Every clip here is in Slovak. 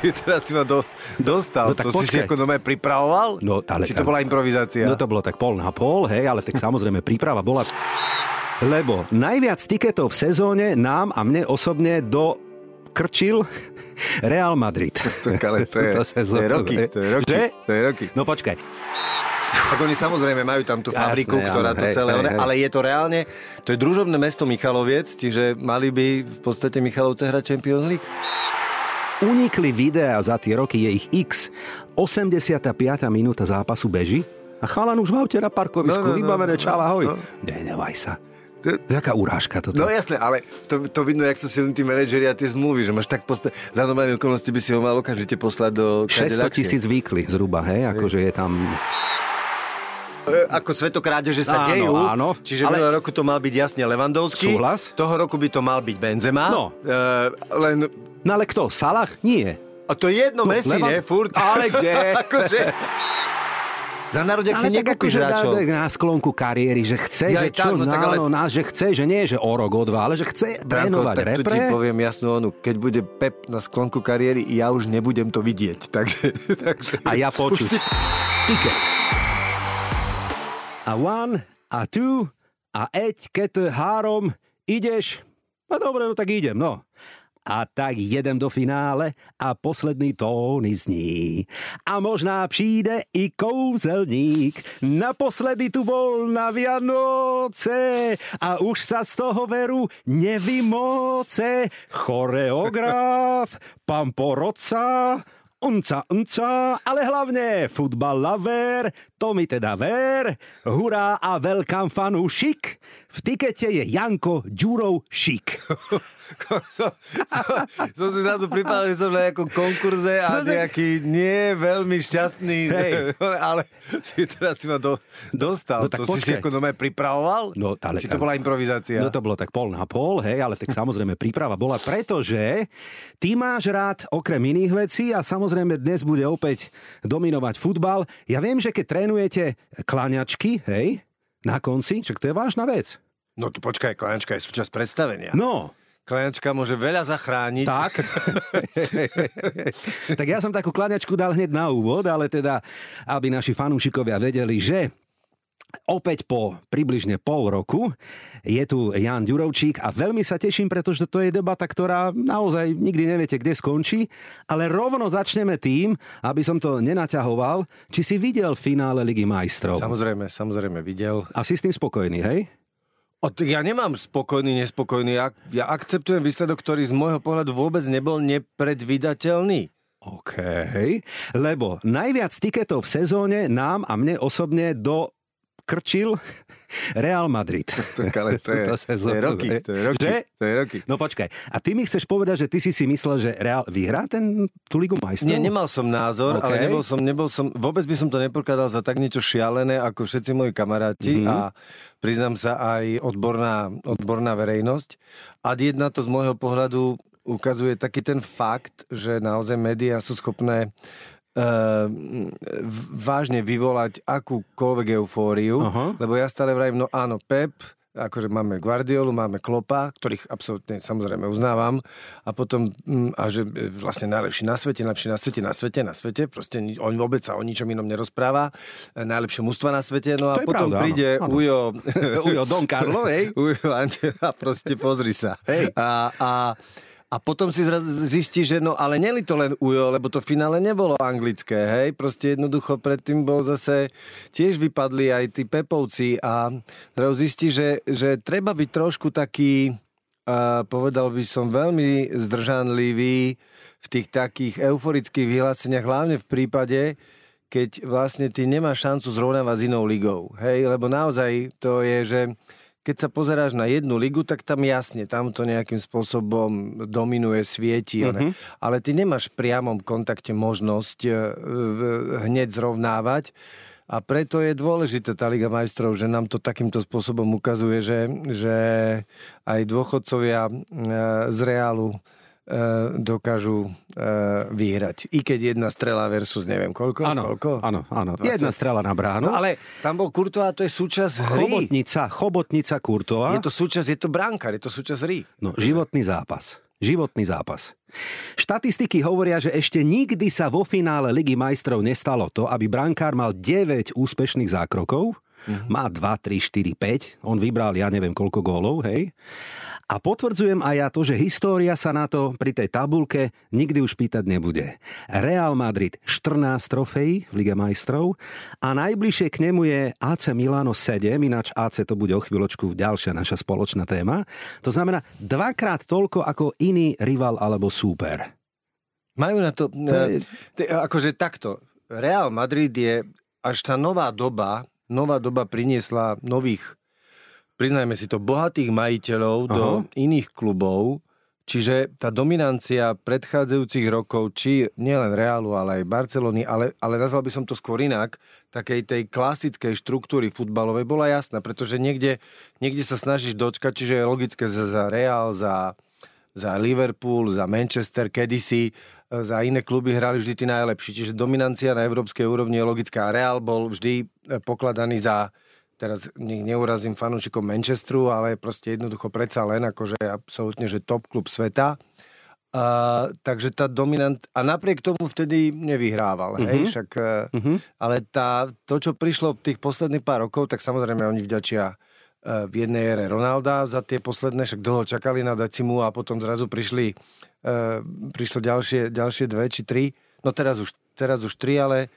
teraz si ma do, dostal. No tak to si si počkaj. ako normálne pripravoval? No, ale- Či to bola improvizácia? No to bolo tak pol na pol, hej, ale tak samozrejme príprava bola... Lebo najviac tiketov v sezóne nám a mne osobne do krčil Real Madrid. Tak ale to je, Túto to je sezónu, roky, to je roky, Že? to je roky. No počkaj, Tak oni samozrejme majú tam tú Jasné, fabriku, ktorá áno, to hej, celé... hej, hej. Ale je to reálne, to je družobné mesto Michaloviec, čiže mali by v podstate Michalovce hrať Champions League? Unikli videá za tie roky, je ich x. 85. minúta zápasu beží a chalan už v aute na parkovisku, No, no, no, vybavené, no, čau, ahoj. no. Nenevaj sa. Taká urážka toto. No jasné, ale to, to vidno, jak sú silní tí manažeri a tie zmluvy, že máš tak posta- za normálne okolnosti by si ho mal okamžite poslať do... 600 tisíc výkly zhruba, hej, akože je tam... E, ako svetokrádeže sa Áno, dejú. áno. Čiže Ale- ale... roku to mal byť jasne Levandovský. Súhlas. Toho roku by to mal byť Benzema. No. E, len... No ale kto? Salah? Nie. A to je jedno, No, Messi, Levan- ne? Furt. Ale kde? akože... Za národek si tak nekúpiš akože hráčov. na, sklonku kariéry, že chce, Ja že tak, čo, no no, tak ale- nás, že chce, že nie, že o rok, o dva, ale že chce Branko, trénovať tak tu ti repre. poviem jasnú onu. Keď bude Pep na sklonku kariéry, ja už nebudem to vidieť. Takže, takže A ja počuť. si- Tiket. A one, a two, a eď, keď három ideš, no dobre, no tak idem, no. A tak jedem do finále a posledný tóny zní. A možná přijde i kouzelník. Naposledy tu bol na Vianoce a už sa z toho veru nevymoce. Choreograf, pán porodca, Unca, unca, ale hlavne futbal lover, to mi teda ver, hurá a veľkám fanúšik. V tikete je Janko Ďurov šik. som, som, som si zrazu pripadal, že som na nejakom konkurze a No nejaký nie veľmi šťastný, Hej. ale si teraz si ma do, dostal. No tak to si si počkaj. ako normálne pripravoval? No, ale- Či to bola improvizácia? No to bolo tak pol na pol, hej, ale tak samozrejme príprava bola, pretože ty máš rád okrem iných vecí a samozrejme dnes bude opäť dominovať futbal. Ja viem, že keď trénujete klaňačky, hej, na konci, však to je vážna vec. No to počkaj, kláňačka je súčasť predstavenia. No, Kláňačka môže veľa zachrániť. Tak. tak ja som takú kladňačku dal hneď na úvod, ale teda, aby naši fanúšikovia vedeli, že opäť po približne pol roku je tu Jan Ďurovčík a veľmi sa teším, pretože to je debata, ktorá naozaj nikdy neviete, kde skončí, ale rovno začneme tým, aby som to nenaťahoval, či si videl finále Ligy majstrov. Samozrejme, samozrejme, videl. A si s tým spokojný, hej? Ja nemám spokojný, nespokojný. Ja, ja akceptujem výsledok, ktorý z môjho pohľadu vôbec nebol nepredvydateľný. OK, lebo najviac tiketov v sezóne nám a mne osobne do krčil Real Madrid. Tak ale to je, to je sezónu, roky, hej. to je roky, Že? to je roky. No počkaj, a ty mi chceš povedať, že ty si si myslel, že Real vyhrá ten, tú Ligu majstrov? Nie, nemal som názor, OK. ale nebol som, nebol som, vôbec by som to nepokladal za tak niečo šialené, ako všetci moji kamaráti Mhm. a priznám sa aj odborná, odborná verejnosť. A jedna to z môjho pohľadu ukazuje taký ten fakt, že naozaj médiá sú schopné vážne vyvolať akúkoľvek eufóriu, Aha. lebo ja stále vravím, no áno, Pep, akože máme Guardiolu, máme Klopa, ktorých absolútne samozrejme uznávam a potom, mm, a že e, vlastne najlepší na svete, najlepší na svete, na svete, na svete, proste on vôbec sa o ničom inom nerozpráva, E, najlepšie mužstva na svete, no a To je potom pravda, áno, príde áno. Ujo, Ujo Don Carlo, hej? Ujo a proste pozri sa. Hej. A, a, a potom si zistí, že no, ale neli to len Ujo, lebo to v finále nebolo anglické, hej? Proste jednoducho predtým bol zase, tiež vypadli aj tí Pepovci a zrazu zistí, že, že treba byť trošku taký, a povedal by som, veľmi zdržanlivý v tých takých euforických vyhláseniach, hlavne v prípade, keď vlastne ty nemáš šancu zrovnávať s inou ligou. Hej, lebo naozaj to je, že keď sa pozeráš na jednu ligu, tak tam jasne, tam to nejakým spôsobom dominuje, svieti, mm-hmm. ale ty nemáš v priamom kontakte možnosť e, hneď zrovnávať. A preto je dôležité tá Liga majstrov, že nám to takýmto spôsobom ukazuje, že, že aj dôchodcovia e, z Reálu dokážu e, vyhrať. I keď jedna strela versus neviem koľko. Áno, koľko? áno, áno. Jedna strela na bránu. No, ale tam bol Kurtová, to je súčasť hry. Chobotnica, chobotnica Kurtová. Je to súčasť, je to bránkar, je to súčasť hry. No, životný zápas. Životný zápas. Štatistiky hovoria, že ešte nikdy sa vo finále Ligy majstrov nestalo to, aby brankár mal 9 úspešných zákrokov. Mm-hmm. Má 2, 3, 4, 5. On vybral ja neviem koľko gólov, hej. A potvrdzujem aj ja to, že história sa na to pri tej tabulke nikdy už pýtať nebude. Real Madrid 14 trofejí v Lige majstrov a najbližšie k nemu je AC Milano 7, ináč AC to bude o chvíľočku ďalšia naša spoločná téma. To znamená dvakrát toľko ako iný rival alebo súper. Majú na to, to je... E, akože takto, Real Madrid je až tá nová doba, nová doba priniesla nových priznajme si to, bohatých majiteľov Aha. do iných klubov, čiže tá dominancia predchádzajúcich rokov, či nielen Realu, ale aj Barcelony, ale, ale nazval by som to skôr inak, takej tej klasickej štruktúry futbalovej bola jasná, pretože niekde, niekde sa snažíš dočkať, čiže je logické za, za Real, za, za Liverpool, za Manchester, kedysi za iné kluby hrali vždy tí najlepší. Čiže dominancia na európskej úrovni je logická. Real bol vždy pokladaný za, teraz nech neurazím fanúšikov Manchesteru, ale proste jednoducho predsa len akože absolútne, že top klub sveta. Uh, takže tá dominant... A napriek tomu vtedy nevyhrával, uh-huh. hej, mhm. však... Uh-huh. Ale tá, to, čo prišlo tých posledných pár rokov, tak samozrejme oni vďačia uh, v jednej ére Ronalda za tie posledné, však dlho čakali na Decimu a potom zrazu prišli, uh, prišlo ďalšie, ďalšie dve či tri. No teraz už, teraz už tri, ale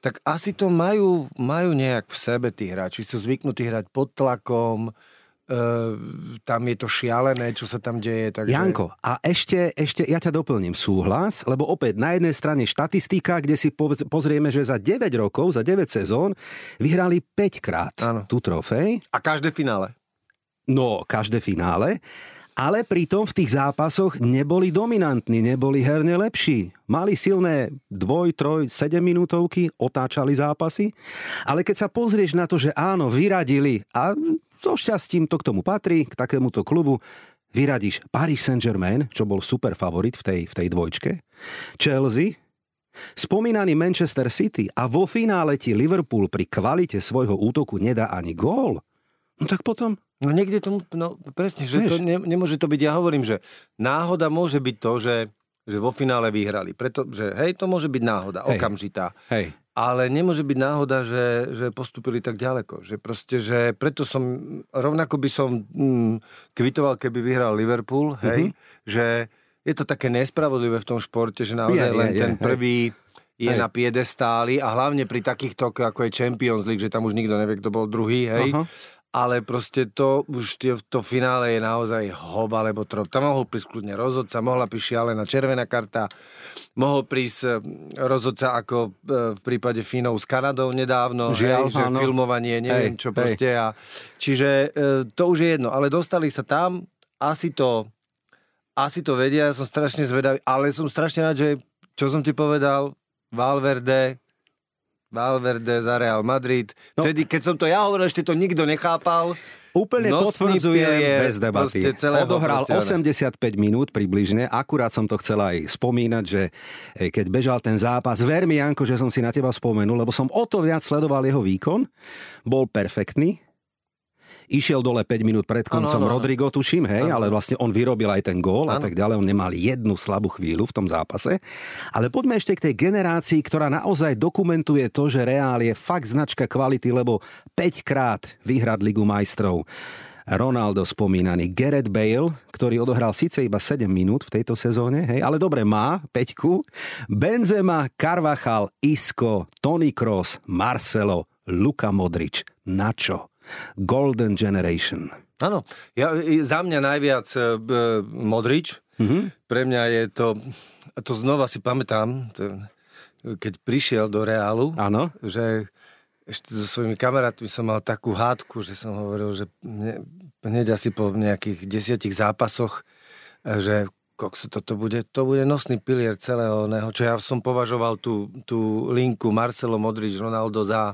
tak asi to majú, majú nejak v sebe tí hráči. Sú zvyknutí hrať pod tlakom, Uh, tam je to šialené, čo sa tam deje. Takže... Janko, a ešte, ešte ja ťa doplním súhlas, lebo opäť na jednej strane štatistika, kde si pozrieme, že za 9 rokov, za 9 sezón vyhrali 5 krát tú trofej. A každé finále. No, každé finále ale pritom v tých zápasoch neboli dominantní, neboli herne lepší. Mali silné dvoj, troj, sedem minútovky, otáčali zápasy, ale keď sa pozrieš na to, že áno, vyradili a so šťastím to k tomu patrí, k takémuto klubu, vyradíš Paris Saint-Germain, čo bol super favorit v tej, v tej dvojčke, Chelsea, spomínaný Manchester City a vo finále ti Liverpool pri kvalite svojho útoku nedá ani gól, no tak potom No niekde tomu, no presne, že to ne, nemôže to byť, ja hovorím, že náhoda môže byť to, že, že vo finále vyhrali. Preto, že hej, to môže byť náhoda, hej. okamžitá. Hej. Ale nemôže byť náhoda, že, že postupili tak ďaleko. Že proste, že preto som, rovnako by som mm, kvitoval, keby vyhral Liverpool, hej, mm-hmm. že je to také nespravodlivé v tom športe, že naozaj je, len je, ten je, prvý je hej. na piedestáli a hlavne pri takýchto, ako je Champions League, že tam už nikto nevie, kto bol druhý, hej. Uh-huh ale proste to už tie, to finále je naozaj hoba, lebo trop. Tam mohol prísť kľudne rozhodca, mohla prísť šialená červená karta, mohol prísť e, rozhodca ako e, v prípade Fínov s Kanadou nedávno, Žiaľ, hej, že áno. filmovanie, neviem hej, čo hej. proste. A, čiže e, to už je jedno, ale dostali sa tam, asi to, asi to vedia, ja som strašne zvedavý, ale som strašne rád, že čo som ti povedal, Valverde, Valverde za Real Madrid. No. Vtedy, keď som to ja hovoril, ešte to nikto nechápal. Úplne potvrdzujem bez debaty. Odohral 85 minút približne, akurát som to chcel aj spomínať, že e, keď bežal ten zápas, ver mi Janko, že som si na teba spomenul, lebo som o to viac sledoval jeho výkon, bol perfektný, išiel dole 5 minút pred koncom ano, ano, Rodrigo, tuším, hej, ano. ale vlastne on vyrobil aj ten gól a tak ďalej. On nemal jednu slabú chvíľu v tom zápase. Ale poďme ešte k tej generácii, ktorá naozaj dokumentuje to, že Reál je fakt značka kvality, lebo 5 krát vyhrať Ligu majstrov. Ronaldo spomínaný, Gareth Bale, ktorý odohral síce iba 7 minút v tejto sezóne, hej, ale dobre má, peťku. Benzema, Carvajal, Isco, Tony Kroos, Marcelo, Luka Modrič. Načo? Golden Generation. Áno, ja, za mňa najviac e, Modrič. Mm-hmm. Pre mňa je to, to znova si pamätám, to, keď prišiel do Reálu, Áno. že ešte so svojimi kamarátmi som mal takú hádku, že som hovoril, že mne, hneď asi po nejakých desiatich zápasoch, e, že kokso, toto bude, to bude nosný pilier celého neho, čo ja som považoval tú, tú linku Marcelo Modrič, Ronaldo za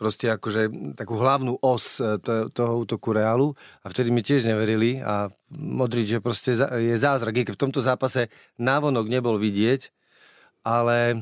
proste akože takú hlavnú os e, to, toho útoku Realu a vtedy mi tiež neverili a Modrič je proste je zázrak, keď v tomto zápase návonok nebol vidieť, ale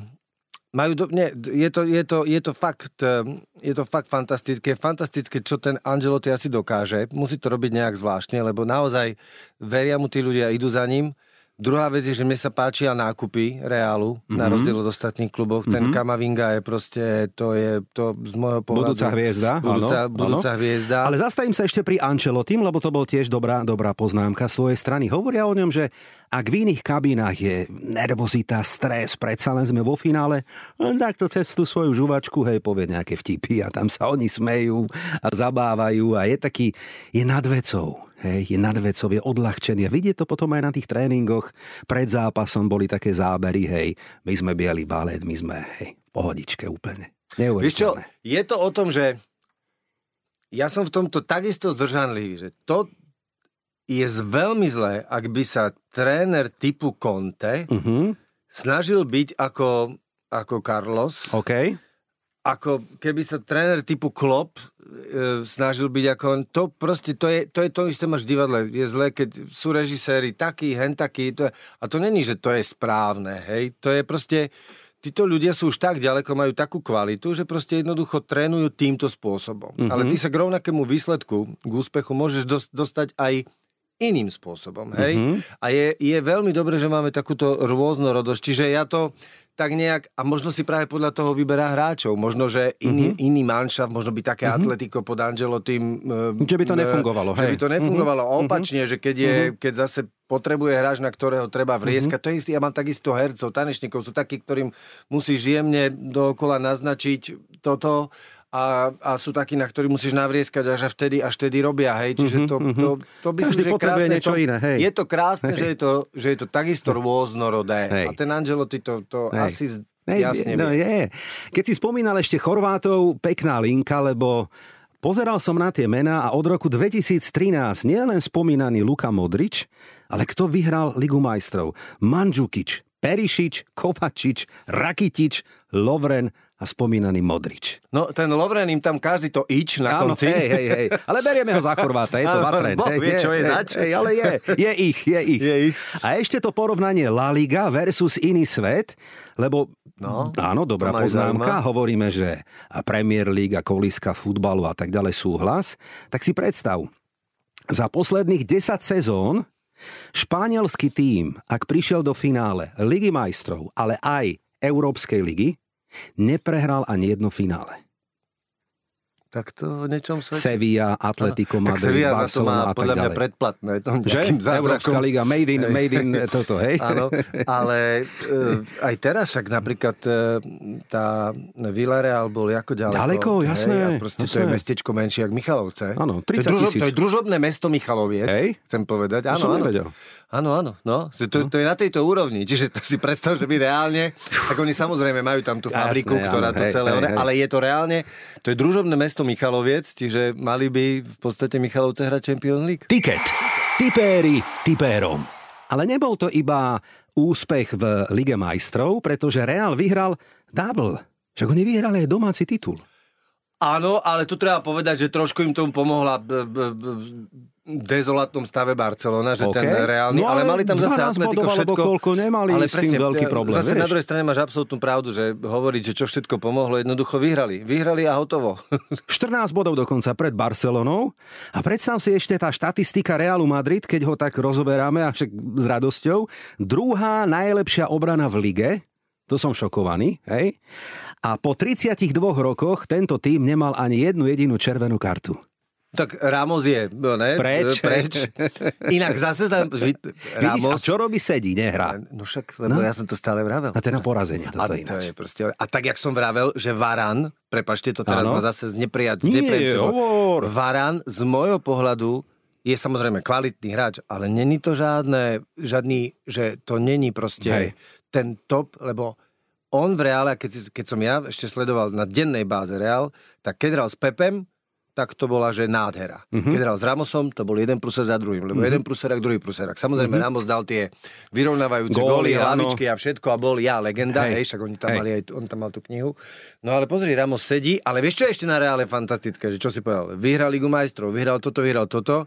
majú do, nie, je, to, je, to, je, to fakt, e, je to fakt fantastické. Fantastické, čo ten Angelotti asi dokáže. Musí to robiť nejak zvláštne, lebo naozaj veria mu tí ľudia, idú za ním Druhá vec je, že mne sa páčia nákupy Reálu, mm-hmm. na mhm. rozdiel od ostatných klubov. Mm-hmm. Ten mhm. Kamavinga je proste, to je to z môjho pohľadu... Budúca hviezda. Budúca, áno, budúca áno. hviezda. Ale zastavím sa ešte pri Ancelottim, lebo to bol tiež dobrá, dobrá poznámka svojej strany. Hovoria o ňom, že ak v iných kabinách je nervozita, stres, predsa len sme vo finále, tak to cez tú svoju žuvačku, hej, povie nejaké vtipy a tam sa oni smejú a zabávajú a je taký, je nad vecou, hej, je nad vecou, je odľahčený a vidie to potom aj na tých tréningoch. Pred zápasom boli také zábery, hej, my sme bieli balet, my sme, hej, v pohodičke úplne. Vieš čo, je to o tom, že ja som v tomto takisto zdržanlivý, že to, je veľmi zlé, ak by sa tréner typu Conte uh-huh. snažil byť ako, ako Carlos. OK. Ako keby sa tréner typu Klopp e, snažil byť ako on. To proste, to je to, je to isté máš v divadle. Je zlé, keď sú režiséri takí, hen takí. To je, a to není, že to je správne. Hej? To je proste títo ľudia sú už tak ďaleko, majú takú kvalitu, že proste jednoducho trénujú týmto spôsobom. Mm-hmm. Ale ty sa k rovnakému výsledku, k úspechu môžeš dostať aj iným spôsobom. Hej? Mm-hmm. A je, je veľmi dobré, že máme takúto rôznorodosť. Čiže ja to tak nejak, a možno si práve podľa toho vyberá hráčov. Možno, že iný, mm-hmm. iný manšaft, možno by také mm-hmm. Atletico pod Angelo tým... Že by to nefungovalo. Že hej. by to nefungovalo. Mm-hmm. Opačne, že keď, je, mm-hmm. keď zase potrebuje hráč, na ktorého treba vrieskať. Mm-hmm. To je istý, ja mám takisto hercov, tanečníkov, sú takí, ktorým musíš jemne dookola naznačiť toto a, a sú takí, na ktorých musíš navrieskať až vtedy, až vtedy robia, hej. Čiže to, mm-hmm. to, to, to by že je krásne. Niečo to, iné, hej. Je to krásne, hej. že je to, že je to takisto rôznorodé. Hej. A ten Angelo, ty to, to hej. asi hej, jasne no, je. Keď si spomínal ešte Chorvátov, pekná linka, lebo Pozeral som na tie mená a od roku 2013 nielen spomínaný Luka Modrič, ale kto vyhral Ligu majstrov? Mandžukič, Perišič, Kovačič, Rakitič, Lovren a spomínaný Modrič. No, ten Lovren im tam kazí to ič na Áno, konci. Hej, hej, hej. Ale berieme ho za Chorváta, je to vatren. Boh vie, čo je, zač. Hej, ale je, je ich, je ich. Je ich. A ešte to porovnanie La Liga versus iný svet, lebo No, áno, dobrá poznámka. Zaujíma. Hovoríme, že Premier League a kolíska futbalu a tak ďalej súhlas. Tak si predstav, za posledných 10 sezón španielský tím, ak prišiel do finále Ligy majstrov, ale aj Európskej ligy, neprehral ani jedno finále. Tak to niečom svedčí. Sevilla, Atletico Madrid, Sevilla Barcelona má podľa mňa predplatné. Že? Európska liga, made in, made in toto, hej? Áno, ale uh, aj teraz však napríklad uh, tá Villarreal bol ako ďaleko. Ďaleko, jasné. Hej, a proste jasné. to je mestečko menšie, jak Michalovce. Áno, 30 to je, družob, to je družobné mesto Michaloviec, hej? chcem povedať. Áno, áno. Nevedel. Áno, áno, no. To, to je na tejto úrovni. Čiže to si predstav, že by reálne, tak oni samozrejme majú tam tú fabriku, Jasné, ktorá áno, to celé, hej, hej. ale je to reálne, to je družobné mesto Michaloviec, čiže mali by v podstate Michalovce hrať Champions League. Tiket. Tipéri tipérom. Ale nebol to iba úspech v Lige majstrov, pretože Real vyhral double. Však oni vyhrali aj domáci titul. Áno, ale tu treba povedať, že trošku im tomu pomohla b- b- b- dezolátnom stave Barcelona, že okay. ten reálny, no, ale, ale mali tam zase Atletico všetko. koľko nemali ale s tým veľký problém. Zase vieš? na druhej strane máš absolútnu pravdu, že hovoriť, že čo všetko pomohlo, jednoducho vyhrali. Vyhrali a hotovo. 14 bodov dokonca pred Barcelonou a predstav si ešte tá štatistika Realu Madrid, keď ho tak rozoberáme a však s radosťou. Druhá najlepšia obrana v lige, to som šokovaný, hej? A po 32 rokoch tento tým nemal ani jednu jedinú červenú kartu. Tak Ramos je, no ne? Preč. Preč. Inak zase tam... Ramos... Vidíš, a čo robí? Sedí, nehrá. No však, lebo no? ja som to stále vravel. A ten na porazenie. Toto a, to je proste, a tak, jak som vravel, že Varan, prepašte, to teraz ano? ma zase zneprijať. Hovor. Varan z môjho pohľadu je samozrejme kvalitný hráč, ale není to žiadne, žiadny, že to není proste Hej. ten top, lebo on v reále, keď, keď som ja ešte sledoval na dennej báze Reál, tak keď hral s Pepem, tak to bola, že nádhera. Mm-hmm. Keď hral s Ramosom, to bol jeden pruser za druhým, lebo mm-hmm. jeden pruserak, druhý pruserak. Samozrejme, mm-hmm. Ramos dal tie vyrovnávajúce góly, hlavičky a všetko a bol ja legenda, hej, hej však oni tam hej. mali aj, on tam mal tú knihu. No ale pozri, Ramos sedí, ale vieš, čo je ešte na reále fantastické, že čo si povedal? Vyhral Ligu majstrov, vyhral toto, vyhral toto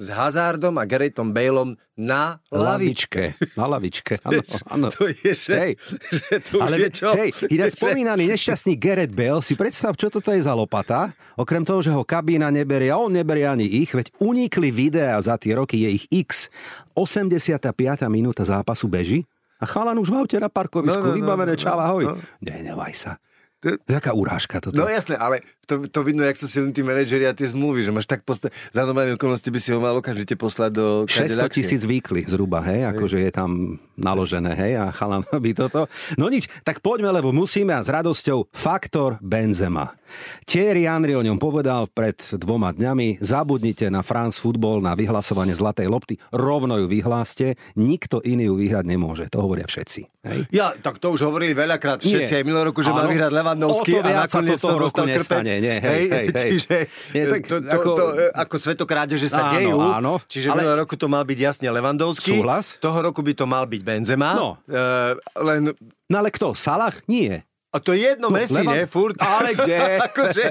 s Hazardom a Garethom Baleom na lavičke. Na lavičke, áno. áno. To je, že, hej. že to Ale je čo? Hej, ináč spomínaný nešťastný Gareth Bale, si predstav, čo toto je za lopata. Okrem toho, že ho kabína neberie a on neberie ani ich, veď unikli videá za tie roky, je ich x. 85. minúta zápasu beží a chalan už v aute na parkovisku, no, no, no, vybavené, no, čau, ahoj. No. Nenevaj sa. Taká urážka toto. No jasné, ale to, to vidno, jak sú silní tí manažeri a tie zmluvy, že máš tak posta- za normálne okolnosti by si ho mal okamžite poslať do 600 tisíc výkly zhruba, hej, akože je tam naložené, hej, a chalan by toto. No nič, tak poďme, lebo musíme a s radosťou faktor Benzema. Thierry Henry o ňom povedal pred dvoma dňami, zabudnite na France Football, na vyhlasovanie zlatej lopty, rovno ju vyhláste, nikto iný ju vyhrať nemôže, to hovoria všetci. Hej? Ja, tak to už hovorili veľakrát všetci aj minulý roku, že má vyhrať Levandovský a nakoniec to, to dostal krpec. Nie, hej, hej, hej. Čiže nie, tak, to, to, ako, to, ako svetokrádeže sa áno, dejú. Áno, čiže ale, roku to mal byť jasne Levandovský. Súhlas. Toho roku by to mal byť Benzema. No. Uh, len... no ale kto? Salah? Nie. A to je jedno, Messi, Lebo... ne? Furt. Ale kde? akože,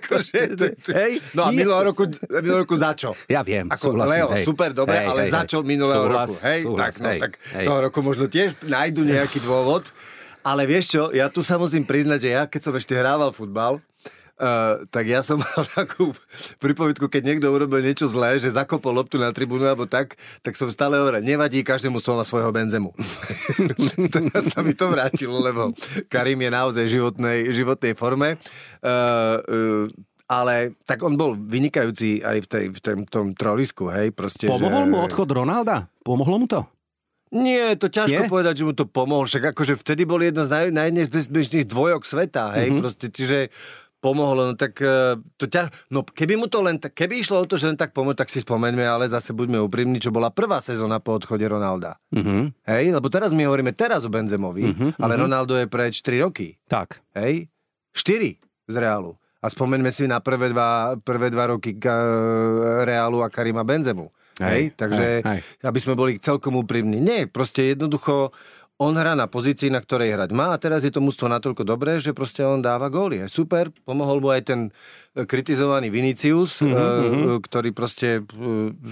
akože, to, to... Hej, no a minulého roku, minulého roku za čo? Ja viem, Ako, súhlasím. Leo, hej. super, dobre, hej, ale hej, za čo minulého súhlas, roku? Hej, súhlas, tak, no, hej, tak hej. toho roku možno tiež nájdu nejaký dôvod. Ale vieš čo, ja tu sa musím priznať, že ja keď som ešte hrával futbal, Uh, tak ja som mal takú pripovedku, keď niekto urobil niečo zlé, že zakopol loptu na tribúnu alebo tak, tak som stále hovoril, nevadí, každému na svojho benzemu. Teraz sa mi to vrátilo, lebo Karim je naozaj v životnej, životnej forme. Uh, uh, ale tak on bol vynikajúci aj v, tej, v tom, tom trolisku, hej, proste. Pomohol že... mu odchod Ronalda? Pomohlo mu to? Nie, to ťažko Nie? povedať, že mu to pomohol. Však akože vtedy bol jedna z naj, najnebezpečných dvojok sveta, hej, mm-hmm. proste, čiže pomohlo, no tak e, to ťa, no keby mu to len, keby išlo o to, že len tak pomôcť, tak si spomeňme, ale zase buďme úprimní, čo bola prvá sezóna po odchode Ronalda. Uh-huh. Hej, lebo teraz my hovoríme teraz o Benzemovi, uh-huh, ale uh-huh. Ronaldo je preč 4 roky. Tak. Hej, 4 z Reálu. A spomeňme si na prvé dva, prvé dva roky Reálu a Karima Benzemu. Hej, hej takže hej, hej. aby sme boli celkom úprimní. Nie, proste jednoducho on hrá na pozícii, na ktorej hrať má a teraz je to mústvo natoľko dobré, že proste on dáva góly. Je super, pomohol mu aj ten e, kritizovaný Vinicius, mm-hmm. ktorý proste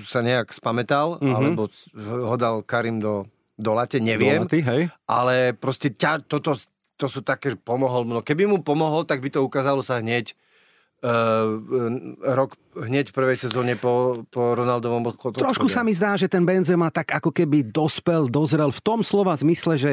sa nejak spametal, mm-hmm. alebo ho dal Karim do, do late, neviem. Do laty, hej. Ale proste ťa, toto, to sú také, že pomohol mu. No keby mu pomohol, tak by to ukázalo sa hneď rok hneď v prvej sezóne po, po Ronaldovom odchode. Trošku sa mi zdá, že ten Benzema tak ako keby dospel, dozrel v tom slova zmysle, že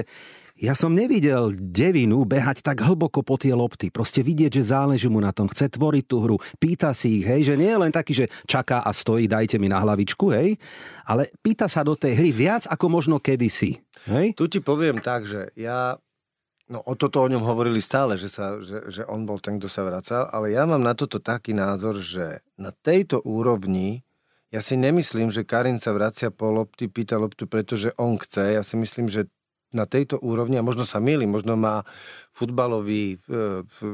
ja som nevidel devinu behať tak hlboko po tie lopty. Proste vidieť, že záleží mu na tom. Chce tvoriť tú hru. Pýta si ich, hej, že nie je len taký, že čaká a stojí, dajte mi na hlavičku, hej. Ale pýta sa do tej hry viac ako možno kedysi. Hej? Tu ti poviem tak, že ja No o toto o ňom hovorili stále, že, sa, že, že on bol ten, kto sa vracal, ale ja mám na toto taký názor, že na tejto úrovni ja si nemyslím, že Karin sa vracia po lopty, pýta loptu, pretože on chce. Ja si myslím, že na tejto úrovni, a možno sa milí, možno má futbaloví e,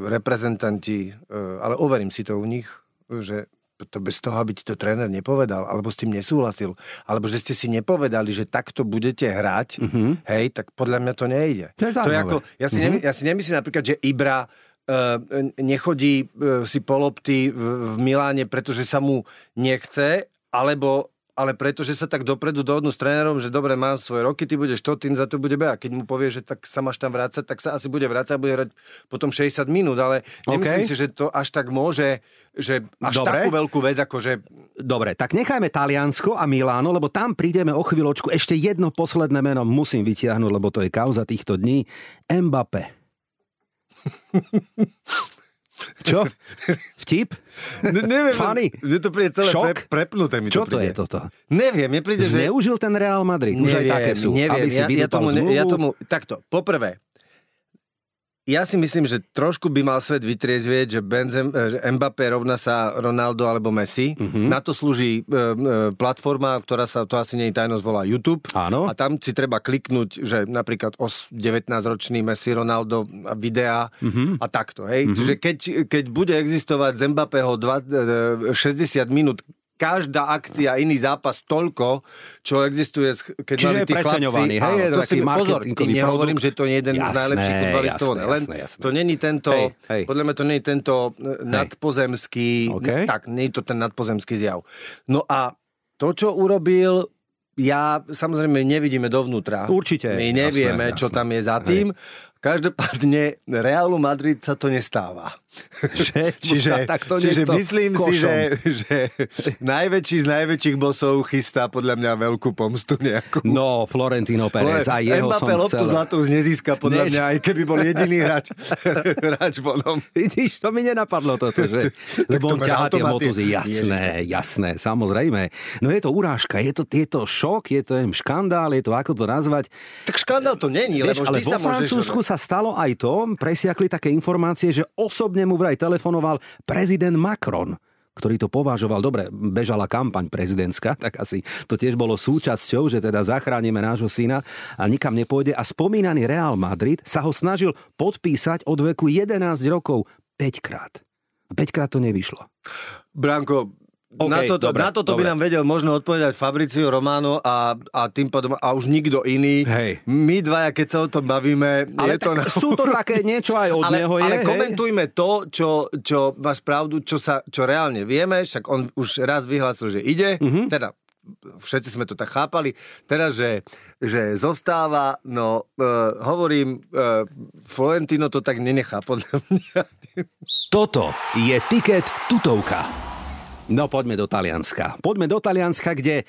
reprezentanti, e, ale overím si to u nich, že to bez toho, aby ti to tréner nepovedal, alebo s tým nesúhlasil, alebo že ste si nepovedali, že takto budete hrať, mm-hmm. hej, tak podľa mňa to nejde. To je, to je ako, ja, si mm-hmm. nemy, ja si nemyslím napríklad, že Ibra uh, nechodí uh, si po lopty v, v Miláne, pretože sa mu nechce, alebo ale pretože sa tak dopredu dohodnú s trénerom, že dobre, mám svoje roky, ty budeš to, tým za to bude A keď mu povie, že tak sa máš tam vrácať, tak sa asi bude vrácať a bude hrať potom 60 minút, ale nemyslím okay. si, že to až tak môže, že až dobre. takú veľkú vec, ako že... Dobre, tak nechajme Taliansko a Miláno, lebo tam prídeme o chvíľočku. Ešte jedno posledné meno musím vytiahnuť, lebo to je kauza týchto dní. Mbappé. Čo? Vtip? Ne, neviem. Funny? Mne to príde celé pre, prepnuté. Mi Čo to, príde. to je toto? Neviem, mne príde, že... Zneužil ten Real Madrid? Neviem, Už aj také sú. Neviem, aby si ja, ja, tomu, ja tomu... Takto, poprvé, ja si myslím, že trošku by mal svet vytriezvieť, že, Benzem, že Mbappé rovná sa Ronaldo alebo Messi. Mm-hmm. Na to slúži e, e, platforma, ktorá sa, to asi nie je tajnosť, volá YouTube. Áno. A tam si treba kliknúť, že napríklad o 19-ročný Messi, Ronaldo a videá mm-hmm. a takto. Hej? Mm-hmm. Čiže keď, keď bude existovať z Mbappého 2, 60 minút každá akcia, iný zápas toľko, čo existuje, keď Čiže mali tí chlapci. Hej, to si, pozor, tým nehovorím, že to nie je jeden jasné, z najlepších futbalistov. Len jasné, to není tento, hej, hej. podľa mňa to je tento hej. nadpozemský, okay. tak, nie je to ten nadpozemský zjav. No a to, čo urobil, ja samozrejme nevidíme dovnútra. Určite. My nevieme, jasné, čo jasné. tam je za tým. Hej. Každopádne Realu Madrid sa to nestáva. Že? čiže tak to čiže myslím košom. si, že, že najväčší z najväčších bosov chystá podľa mňa veľkú pomstu nejakú. No, Florentino Pérez a jeho Mbappé som loptu zlatú nezíska podľa Než... mňa, aj keby bol jediný hráč, hráč vonom. Vidíš, to mi nenapadlo toto, že lebo on ťahá tie motozy. Jasné, jasné, samozrejme. No je to urážka, je to, je to šok, je to škandál, je to ako to nazvať. Tak škandál to není, lebo ale vo sa Francúzsku sa stalo aj to, presiakli také informácie, že osobne mu vraj telefonoval prezident Macron ktorý to považoval, dobre, bežala kampaň prezidentská, tak asi to tiež bolo súčasťou, že teda zachránime nášho syna a nikam nepôjde. A spomínaný Real Madrid sa ho snažil podpísať od veku 11 rokov 5 krát. 5 krát to nevyšlo. Branko, Okay, na toto, dobre, na toto by nám vedel možno odpovedať Fabricio Romano a, a tým pádom a už nikto iný. Hej. My dvaja, keď sa o tom bavíme, ale je to na... sú to také niečo aj od ale, neho. Ale je, komentujme hej? to, čo, čo máš pravdu, čo, sa, čo reálne vieme, však on už raz vyhlásil, že ide, uh-huh. teda všetci sme to tak chápali. Teraz, že, že zostáva, no uh, hovorím, uh, Florentino to tak nenechá podľa mňa. Toto je tiket tutovka. No poďme do Talianska. Poďme do Talianska, kde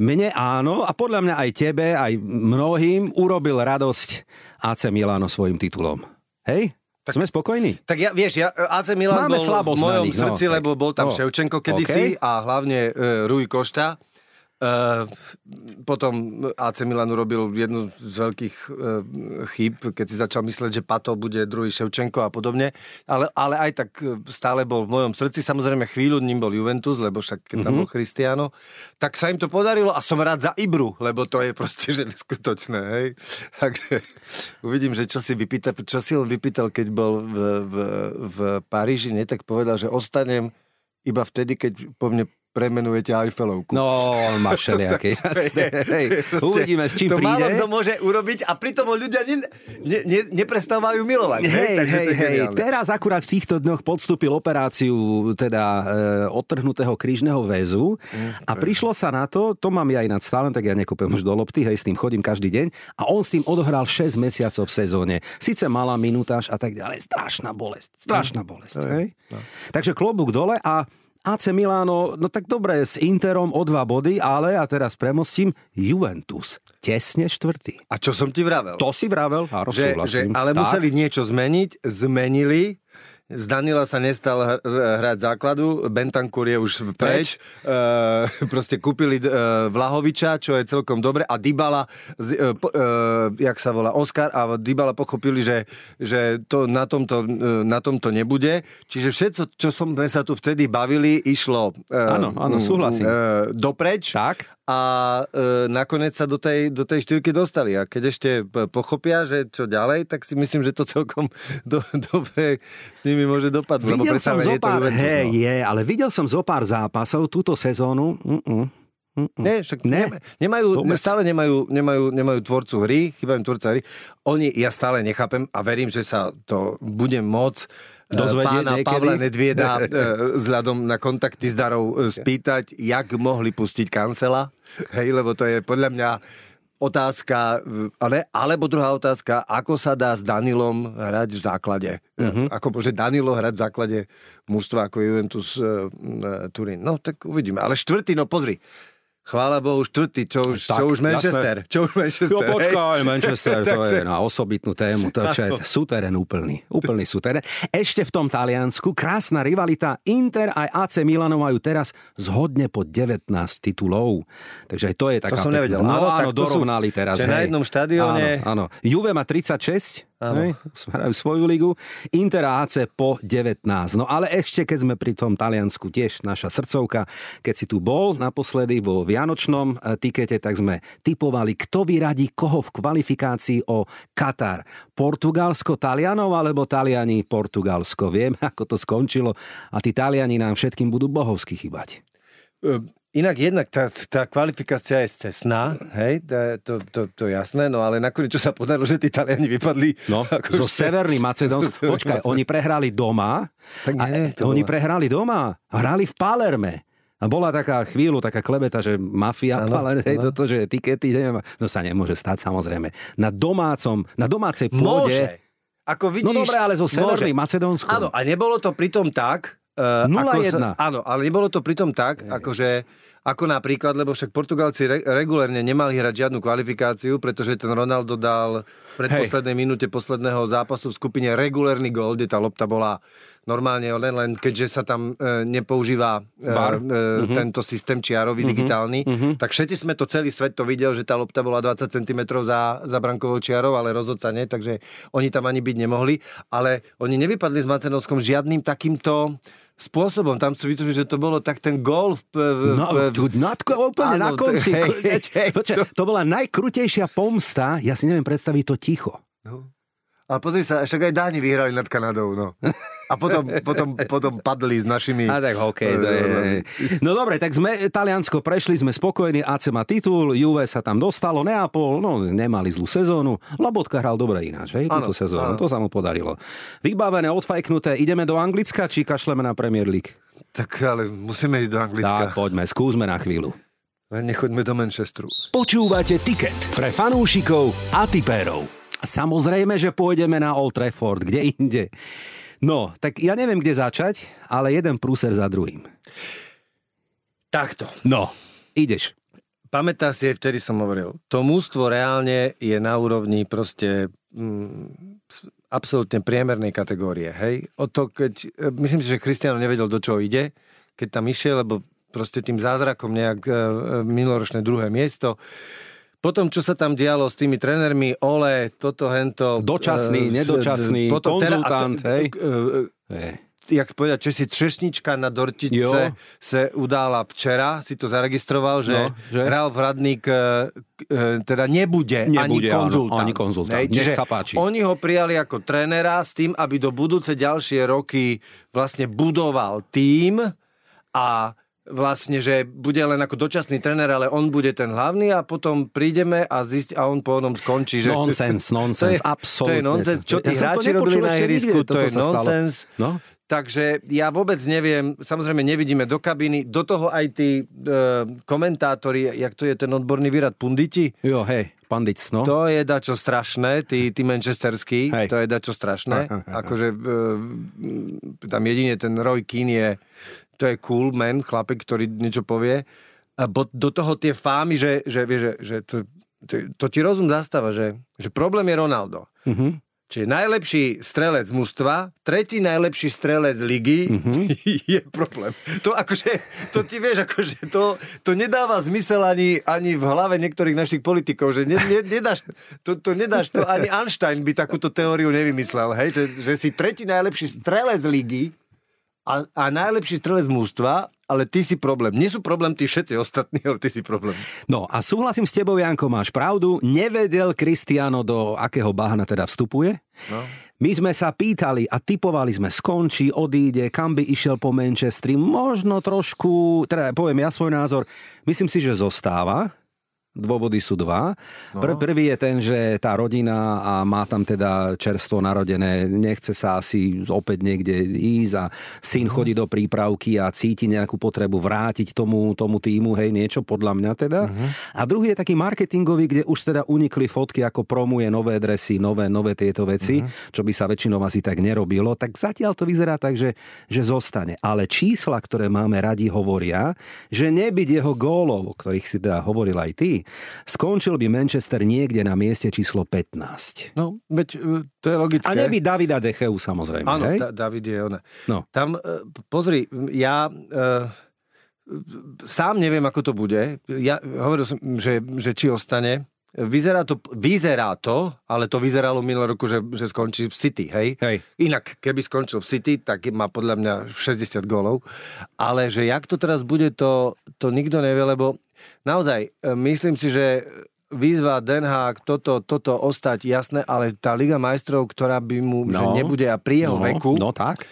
mne áno a podľa mňa aj tebe, aj mnohým urobil radosť AC Milano svojim titulom. Hej? Tak, Sme spokojní? Tak ja, vieš, ja, AC Milan Máme bol v mojom nich, srdci, no, lebo bol tam oh, Ševčenko kedysi okay. a hlavne uh, Rui Košta. Uh, potom AC Milan urobil jednu z veľkých uh, chýb, keď si začal mysleť, že Pato bude druhý Ševčenko a podobne, ale, ale aj tak stále bol v mojom srdci. Samozrejme chvíľu ním bol Juventus, lebo však keď tam bol Cristiano, tak sa im to podarilo a som rád za Ibru, lebo to je proste že neskutočné. Hej? Takže uvidím, že čo si vypýta, čo si on vypýtal, keď bol v, v, v Paríži, nie tak povedal, že ostanem iba vtedy, keď po mne premenujete Eiffelovku. No, on má všelijaký. Uvidíme, s čím to príde. To málo kto môže urobiť a pritom ho ľudia ne, ne, ne, neprestávajú milovať. Hej, hej, hej, hej. Teraz akurát v týchto dňoch podstúpil operáciu teda e, odtrhnutého krížneho väzu mm, a prišlo sa na to, to mám ja nad stále, tak ja nekúpem už do lopty, hej, s tým chodím každý deň a on s tým odohral 6 mesiacov v sezóne. Sice malá minutáž a tak ďalej, strašná bolesť, strašná bolesť. Mm, hej? No. Takže klobúk dole a AC Milano, no tak dobre, s Interom o dva body, ale, a teraz premostím, Juventus. Tesne štvrtý. A čo som ti vravel? To si vravel a že, že, Ale tak. museli niečo zmeniť, zmenili, z Danila sa nestal hrať základu, Bentancur je už preč. E, proste kúpili e, Vlahoviča, čo je celkom dobre a Dybala, e, e, jak sa volá, Oscar a Dybala pochopili, že, že to na tomto, e, na tomto nebude. Čiže všetko, čo sme sa tu vtedy bavili, išlo e, áno, áno, súhlasím. E, dopreč. Tak a e, nakoniec sa do tej, do tej štyrky dostali. A keď ešte pochopia, že čo ďalej, tak si myslím, že to celkom do, dobre s nimi môže dopadnúť. Videl som zo pár, Juventus, hej, no. je, ale videl som zo pár zápasov túto sezónu. Mm-mm. Mm-mm. Nie, však ne. nemajú, Vôbec. stále nemajú, nemajú, nemajú tvorcu hry, chýbajú tvorca hry. Oni, ja stále nechápem a verím, že sa to bude môcť Dozvedieť pána niekedy? Pavla Nedvieda e, vzhľadom na kontakty s Darou e, spýtať, jak mohli pustiť kancela. Hej, lebo to je podľa mňa otázka, ale, alebo druhá otázka, ako sa dá s Danilom hrať v základe. Mm-hmm. Ako môže Danilo hrať v základe mústva ako Juventus uh, Turín. No tak uvidíme. Ale štvrtý, no pozri. Chvála Bohu, štvrtý, čo už, tak, čo už Manchester. Jasné. Čo už Manchester. Jo, počkaj, Manchester, to je na osobitnú tému. To je súterén úplný. Úplný súterén. Ešte v tom Taliansku krásna rivalita. Inter aj AC Milano majú teraz zhodne po 19 titulov. Takže aj to je taká... To som nevedel. No, áno, áno, dorovnali sú, teraz. Hej. na jednom štadióne... Áno, áno. Juve má 36, Hej, hrajú svoju ligu. Inter AC po 19. No ale ešte, keď sme pri tom Taliansku, tiež naša srdcovka, keď si tu bol naposledy vo Vianočnom eh, tikete, tak sme typovali, kto vyradí koho v kvalifikácii o Katar. Portugalsko Talianov alebo Taliani Portugalsko. Viem, ako to skončilo a tí Taliani nám všetkým budú bohovsky chýbať. Inak jednak tá, tá kvalifikácia je cestná, hej, to, to, to jasné, no ale nakoniec čo sa podarilo, že tí Taliani vypadli... No, ako zo Severný Macedónsko. Počkaj, oni prehrali doma. Tak nie, a, oni bola. prehrali doma. Hrali v Palerme. A bola taká chvíľu, taká klebeta, že mafia, ano, ale hej, toto, že etikety, neviem, no sa nemôže stať samozrejme. Na domácom, na domácej pôde... Môže. Ako vidíš, no dobre, ale zo Severný Macedónsko. Áno, a nebolo to pritom tak, Uh, 0-1. áno, ale nebolo to pritom tak, akože ako napríklad, lebo však Portugalci re, regulérne nemali hrať žiadnu kvalifikáciu, pretože ten Ronaldo dal v predposlednej Hej. minúte posledného zápasu v skupine regulérny gol, kde tá lopta bola normálne len, len keďže sa tam e, nepoužíva e, e, uh-huh. tento systém čiarový, uh-huh. digitálny, uh-huh. tak všetci sme to, celý svet to videl, že tá lopta bola 20 cm za, za brankovou čiarou, ale rozhodca nie, takže oni tam ani byť nemohli. Ale oni nevypadli s Macenovskom žiadnym takýmto spôsobom. Tam si vytužil, že to bolo tak ten gol v... v no, tu úplne áno, na konci. Hej, hej, hej, Počkej, to... to bola najkrutejšia pomsta, ja si neviem predstaviť to ticho. No. Ale pozri sa, však aj Dáni vyhrali nad Kanadou, no. A potom, potom, potom padli s našimi... A tak hokej, to je... No dobre, tak sme Taliansko prešli, sme spokojní, AC má titul, Juve sa tam dostalo, Neapol, no nemali zlú sezónu, Labotka hral dobre ináč, hej, túto sezónu, ano. to sa mu podarilo. Vybavené, odfajknuté, ideme do Anglicka, či kašleme na Premier League? Tak ale musíme ísť do Anglicka. Tak poďme, skúsme na chvíľu. Len nechoďme do Manchesteru. Počúvate Ticket pre fanúšikov a tipérov. Samozrejme, že pôjdeme na Old Trafford, kde inde. No, tak ja neviem, kde začať, ale jeden prúser za druhým. Takto. No, ideš. Pamätáš si, vtedy som hovoril, to mústvo reálne je na úrovni proste mm, absolútne priemernej kategórie. Hej? O to, keď, myslím si, že Kristiano nevedel, do čoho ide, keď tam išiel, lebo proste tým zázrakom nejak e, e minuloročné druhé miesto potom, čo sa tam dialo s tými trénermi, Ole, toto, hento... Dočasný, uh, nedočasný, potom, konzultant, teda, hej. Uh, jak povedať, si Třešnička na Dortice se udála včera, si to zaregistroval, že, no, že? hral v Radník teda nebude, nebude ani konzultant. Áno, ani konzultant. Hej, Nech sa páči. Oni ho prijali ako trénera s tým, aby do budúce ďalšie roky vlastne budoval tým a vlastne, že bude len ako dočasný tréner, ale on bude ten hlavný a potom prídeme a zisti, a on po onom skončí. Že... Nonsens, nonsens, absolútne. To je nonsens, čo tí ja hráči robili na ihrisku, to je nonsens. No? Takže ja vôbec neviem, samozrejme nevidíme do kabiny, do toho aj tí e, komentátori, jak to je ten odborný výrad, punditi? Jo, hej, pandic, no. To je dačo strašné, tí, tí manchesterskí, hej. to je dačo strašné. Aha, aha. Akože e, tam jedine ten Roy Keane je to je cool man, chlapek, ktorý niečo povie. A do toho tie fámy, že, že, vie, že, že to, to, to ti rozum zastáva, že, že problém je Ronaldo. Mm-hmm. Čiže najlepší strelec mužstva, tretí najlepší strelec ligy mm-hmm. je problém. To akože, to ti vieš, akože to, to nedáva zmysel ani, ani v hlave niektorých našich politikov, že ne, ne, nedáš, to, to nedáš, to ani Einstein by takúto teóriu nevymyslel, hej, že, že si tretí najlepší strelec ligy a, a najlepší strelec mústva, ale ty si problém. Nie sú problém tí všetci ostatní, ale ty si problém. No a súhlasím s tebou, Janko, máš pravdu. Nevedel Kristiano, do akého bahna teda vstupuje. No. My sme sa pýtali a typovali sme, skončí, odíde, kam by išiel po Manchestri. Možno trošku, teda poviem ja svoj názor, myslím si, že zostáva Dôvody sú dva. No. Pr- prvý je ten, že tá rodina a má tam teda čerstvo narodené, nechce sa asi opäť niekde ísť a syn uh-huh. chodí do prípravky a cíti nejakú potrebu vrátiť tomu, tomu týmu, hej, niečo podľa mňa teda. Uh-huh. A druhý je taký marketingový, kde už teda unikli fotky, ako promuje nové dresy, nové, nové tieto veci, uh-huh. čo by sa väčšinou asi tak nerobilo. Tak zatiaľ to vyzerá tak, že, že zostane. Ale čísla, ktoré máme radi, hovoria, že nebyť jeho gólov, o ktorých si teda hovoril aj ty, skončil by Manchester niekde na mieste číslo 15. No, veď e, to je logické. A neby Davida Decheu samozrejme. Áno, hej? Da- David je ona. No. Tam, e, pozri, ja... Uh, sám neviem, ako to bude. Ja hovoril som, že, že či ostane, vyzerá to, vyzerá to, ale to vyzeralo minulý roku, že, že skončí v City, hej? Hej. Inak, keby skončil v City, tak má podľa mňa 60 gólov. Ale že jak to teraz bude, to, to nikto nevie, lebo naozaj, e, myslím si, že výzva Den Haag, toto, toto ostať, jasné, ale tá Liga majstrov, ktorá by mu, no, že nebude a pri jeho no, veku, No tak.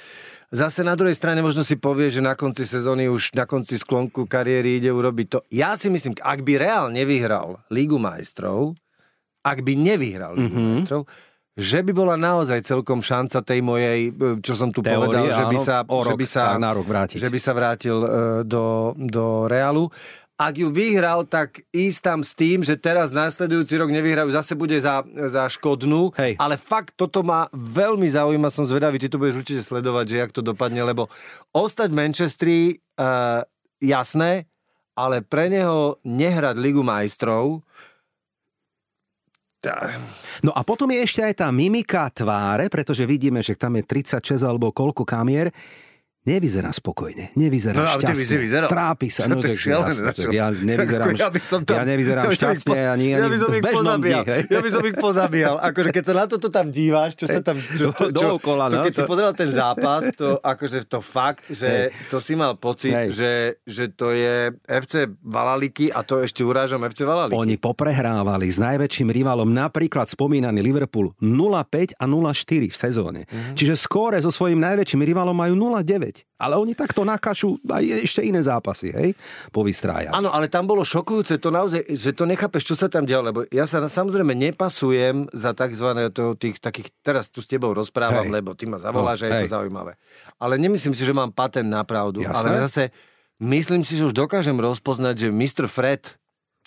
Zase na druhej strane možno si povie, že na konci sezóny už na konci sklonku kariéry ide urobiť to. Ja si myslím, ak by Real nevyhral Lígu majstrov, ak by nevyhral Lígu mm-hmm. majstrov, že by bola naozaj celkom šanca tej mojej, čo som tu Teórie, povedal, že by áno, sa, o že rok, by sa, na rok vrátiť. že by sa vrátil e, do, do Realu. Ak ju vyhral, tak ísť tam s tým, že teraz následujúci rok nevyhrajú, zase bude za, za škodnú. Hej. Ale fakt toto ma veľmi zaujíma, som zvedavý, ty to budeš určite sledovať, že jak to dopadne, lebo ostať Manchestri, uh, jasné, ale pre neho nehrať Ligu majstrov, No a potom je ešte aj tá mimika tváre, pretože vidíme, že tam je 36 alebo koľko kamier. Nevyzerá spokojne, nevyzerá No, ty si šťastne. vyzeral. Trápi sa. No, to tak, jasne, tak ja nevyzerám, ja by som tam- ja nevyzerám ja šťastne po- ani, ja ani by som ich pozabíjal. dni. Ja by som ich pozabíjal. Akože keď sa na toto tam díváš, čo sa tam... Čo, to, čo, Dookola, to, no, keď si to- pozeral ten zápas, to akože to fakt, že to si mal pocit, Hej. že, že to je FC Valaliky a to ešte urážam FC Valaliky. Oni poprehrávali s najväčším rivalom, napríklad spomínaný Liverpool 0-5 a 0-4 v sezóne. Mhm. Čiže skóre so svojím najväčším rivalom majú 0-9. Ale oni takto nakašú aj ešte iné zápasy, hej? Povystrája. Áno, ale tam bolo šokujúce to naozaj, že to nechápeš, čo sa tam dialo, lebo ja sa samozrejme nepasujem za tzv. toho tých takých, teraz tu s tebou rozprávam, Hej. lebo ty ma zavoláš, No, že je to hej. zaujímavé. Ale nemyslím si, že mám patent na pravdu, Jasné. ale zase myslím si, že už dokážem rozpoznať, že Mr. Fred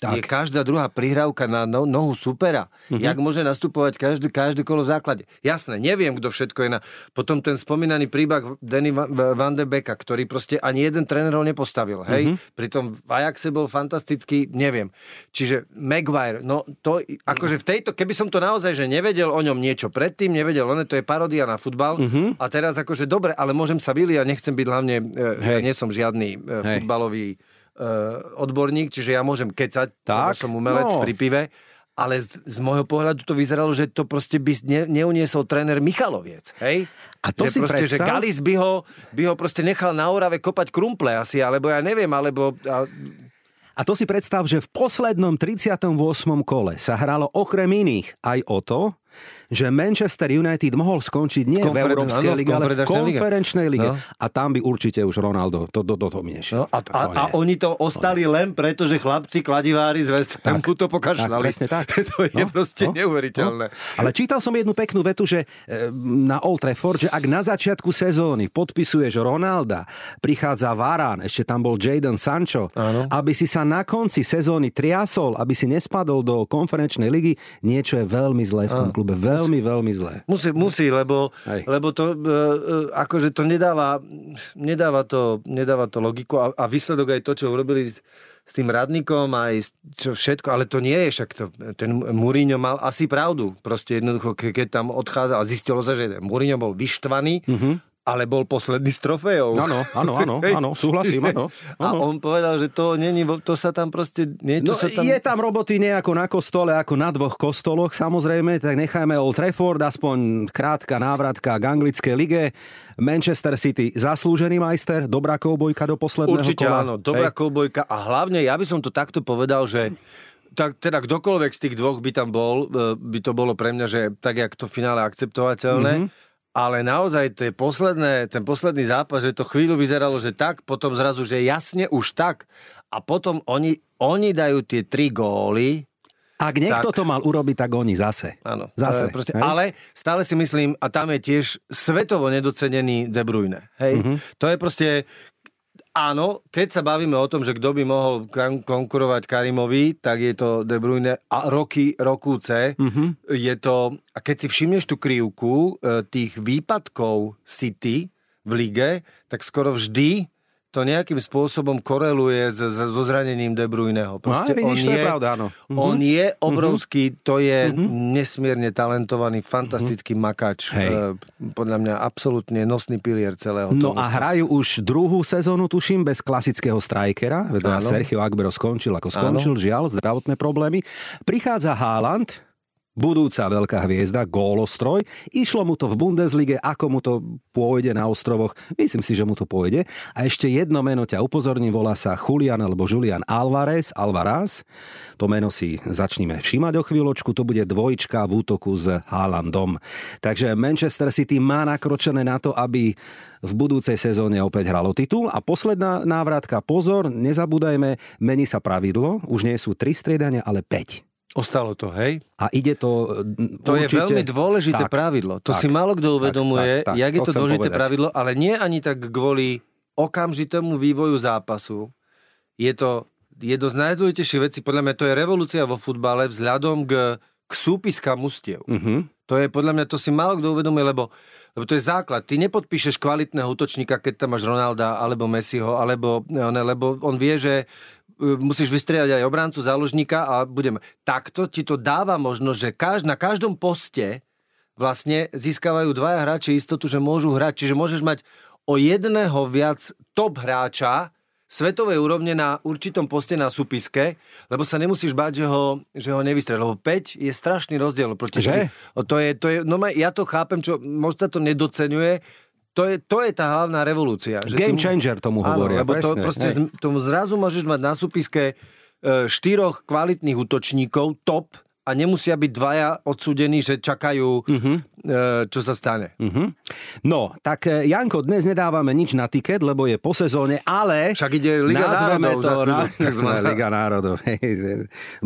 Tak. je každá druhá prihrávka na no, nohu supera. Mhm. Jak môže nastupovať každý, každý kolo v základe. Jasné, neviem, kto všetko je na... Potom ten spomínaný príbeh Danny Va- Va- Van de Becka, ktorý proste ani jeden tréner ho nepostavil. Hej? Mhm. Pritom v Ajaxe bol fantastický, neviem. Čiže Maguire, no to, akože v tejto, keby som to naozaj, že nevedel o ňom niečo predtým, nevedel, on to je parodia na futbal Mhm. a teraz akože dobre, ale môžem sa vyliť a nechcem byť hlavne, e, ja Hej. nie som žiadny e, Hej. futbalový odborník, čiže ja môžem kecať, Tak, som umelec no. pri pive, ale z, z môjho pohľadu to vyzeralo, že to proste by ne, neuniesol tréner Michaloviec, hej? A to že si proste, že predstav- Galis by ho, by ho proste nechal na Orave kopať krumple asi, alebo ja neviem, alebo... A, A to si predstav, že v poslednom 38. kole sa hralo okrem iných aj o to, že Manchester United mohol skončiť nie v Európskej áno, lige, ale v konferenčnej lige. No. A tam by určite už Ronaldo to, do, do toho nešiel. no, a, a, a oni to ostali len preto, že chlapci kladivári z West Hamu to pokašľali. Tak, presne tak. to je No, proste no, neuveriteľné. No. Ale čítal som jednu peknú vetu, že e, na Old Trafford, že ak na začiatku sezóny podpisuješ Ronalda, prichádza Varán, ešte tam bol Jadon Sancho, Áno. aby si sa na konci sezóny triasol, aby si nespadol do konferenčnej ligy, niečo je veľmi zlé v tom klube. Veľmi, veľmi zlé. Musí, musí lebo, Hej. lebo to, e, e, akože to nedáva, nedáva, to, nedáva to logiku a, a výsledok aj to, čo urobili s, tým radníkom, aj čo všetko, ale to nie je však to. Ten Mourinho mal asi pravdu. Proste jednoducho, ke, keď tam odchádzal a zistilo sa, že Mourinho bol vyštvaný, ale bol posledný s trofejou. Áno, áno, áno, áno, súhlasím, áno. A on povedal, že to není, to sa tam proste, niečo No, sa tam... je tam roboty nejako na kostole, ako na dvoch kostoloch, samozrejme, tak nechajme Old Trafford, aspoň krátka návratka k anglickej lige. Manchester City zaslúžený majster, dobrá koubojka do posledného Určite kola. áno, dobrá Hej. koubojka a hlavne ja by som to takto povedal, že tak, teda kdokoľvek z tých dvoch by tam bol, e, by to bolo pre mňa, že tak, jak to finále akceptovateľné, Mhm. mm-hmm. Ale naozaj to je posledné, ten posledný zápas, že to chvíľu vyzeralo, že tak, potom zrazu, že jasne už tak a potom oni, oni dajú tie tri góly, Ak niekto Tak. to mal urobiť, tak oni zase. Áno. Zase. Je Proste, hej? ale stále si myslím, a tam je tiež svetovo nedocenený De Bruyne. Hej? Mhm. Mm-hmm. To je proste... Áno, keď sa bavíme o tom, že kto by mohol konkurovať Karimovi, tak je to De Bruyne a roky, rokúce. Mhm. Mm-hmm. Je to... A keď si všimneš tú krivku e, tých výpadkov City v lige, tak skoro vždy to nejakým spôsobom koreluje s, s, so zranením De Bruyneho. Proste no, vidíš, on to je pravda, áno. On mm-hmm. je obrovský, to je mm-hmm. nesmierne talentovaný, fantastický mm-hmm. makač. Hej. E, podľa mňa absolútne nosný pilier celého No toho. a hrajú už druhú sezónu, tuším, bez klasického strajkera. Vedľa Sergio Agbero skončil, ako skončil, Áno. žiaľ, zdravotné problémy. Prichádza Haaland, budúca veľká hviezda, gólostroj. Išlo mu to v Bundeslige, ako mu to pôjde na ostrovoch. Myslím si, že mu to pôjde. A ešte jedno meno ťa upozorní, volá sa Julian alebo Julian Alvarez, Alvaraz. To meno si začneme všímať o chvíľočku. To bude dvojčka v útoku s Haalandom. Takže Manchester City má nakročené na to, aby v budúcej sezóne opäť hralo titul. A posledná návratka, pozor, nezabúdajme, mení sa pravidlo, už nie sú tri striedania, ale 5. Ostalo to, hej? A ide to To určite... je veľmi dôležité tak, pravidlo. To tak, si málo kto uvedomuje, tak, tak, tak, jak je to dôležité povedať. pravidlo, ale nie ani tak kvôli okamžitému vývoju zápasu. Je to jedno z najdôležitejších vecí, podľa mňa to je revolúcia vo futbale vzhľadom k, k súpiskám mustiev. Uh-huh. To je podľa mňa, to si málo kto uvedomuje, lebo, lebo to je základ. Ty nepodpíšeš kvalitného útočníka, keď tam máš Ronalda alebo Messiho, alebo, ne, lebo on vie, že musíš vystriedať aj obrancu, záložníka a budeme. Takto ti to dáva možnosť, že každ- na každom poste vlastne získavajú dvaja hráči istotu, že môžu hrať. Čiže môžeš mať o jedného viac top hráča svetovej úrovne na určitom poste na súpiske, lebo sa nemusíš báť, že ho, že ho nevystrie. Lebo 5 je strašný rozdiel. Proti že? To je, to je, no ja to chápem, čo možno to nedocenuje, to je, to je tá hlavná revolúcia. Že Game tým, changer tomu hovoria. Áno, lebo to, proste z, tomu zrazu môžeš mať na súpiske e, štyroch kvalitných útočníkov, top, a nemusia byť dvaja odsudení, že čakajú, uh-huh. čo sa stane. Uh-huh. No, tak e, Janko, dnes nedávame nič na tiket, lebo je po sezóne, ale Však ide Liga národov. To, na, Liga národov.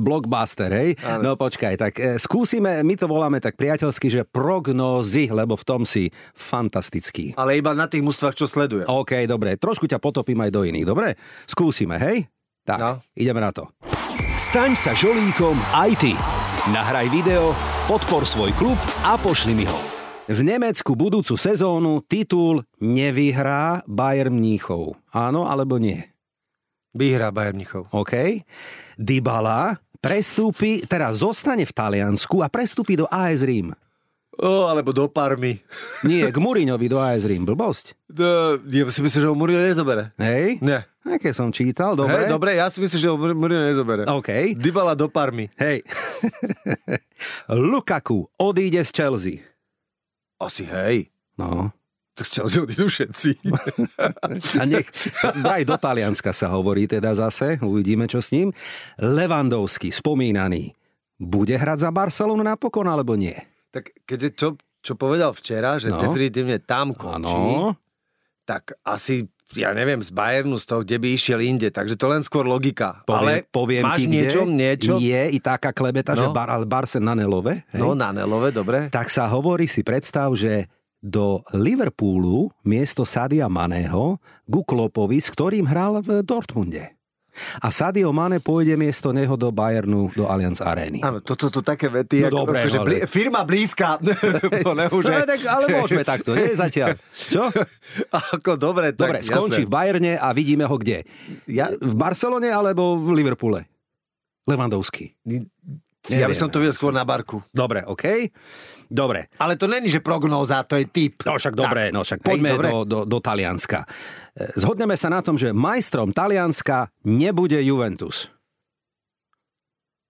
Blockbuster, hej? Ale. No počkaj, tak e, skúsime, my to voláme tak priateľsky, že prognózy, lebo v tom si fantastický. Ale iba na tých mústvach, čo sleduje. OK, dobre. Trošku ťa potopím aj do iných, dobre? Skúsime, hej? Tak, no. ideme na to. Staň sa žolíkom aj ty. Nahraj video, podpor svoj klub a pošli mi ho. V Nemecku budúcu sezónu titul nevyhrá Bayern Mníchov. Áno alebo nie? Vyhrá Bayern Mníchov. OK. Dybala prestúpi, teraz zostane v Taliansku a prestúpi do AS Rím. O, alebo do Parmy. Nie, k Muriňovi do AS Rím. Blbosť. Do, ja si myslím, že ho Muriňo nezobere. Hej? Nie. Aké som čítal, dobre. Hej, dobre, ja si myslím, že ho Mourinho nezobere. OK. Dybala do Parmy. Hej. Lukaku odíde z Chelsea. Asi hej. No. Tak z Chelsea odídu všetci. A nech, vraj do Talianska sa hovorí teda zase, uvidíme čo s ním. Levandovský, spomínaný, bude hrať za Barcelonu napokon, alebo nie? Tak keďže čo, čo povedal včera, že no. definitívne tam končí, ano. tak asi ja neviem, z Bayernu, z toho, kde by išiel inde. Takže to len skôr logika. Poviem, ale poviem máš ti, niečo, niečo? Je i taká klebeta, no. že bar, ale Barse na Nelove. Hej? No, na Nelove, dobre. Tak sa hovorí, si predstav, že do Liverpoolu miesto Sadia Maného ku Klopovi, s ktorým hral v Dortmunde. A Sadio Mane pôjde miesto neho do Bayernu, do Allianz Arény. Áno, toto to, to také vety, no, ako, dobré, akože blí, firma blízka. no, tak, ale môžeme takto, nie zatiaľ. Čo? Ako dobre, tak Dobre, skončí jasné. v Bayerne a vidíme ho kde? Ja... V Barcelone alebo v Liverpoole? Levandovský. Ja by som to videl skôr na barku. Dobre, OK. Dobre. Ale to není, že prognóza, to je typ. No však dobre, no však poďme Hej, do, do, do Talianska. E, zhodneme sa na tom, že majstrom Talianska nebude Juventus.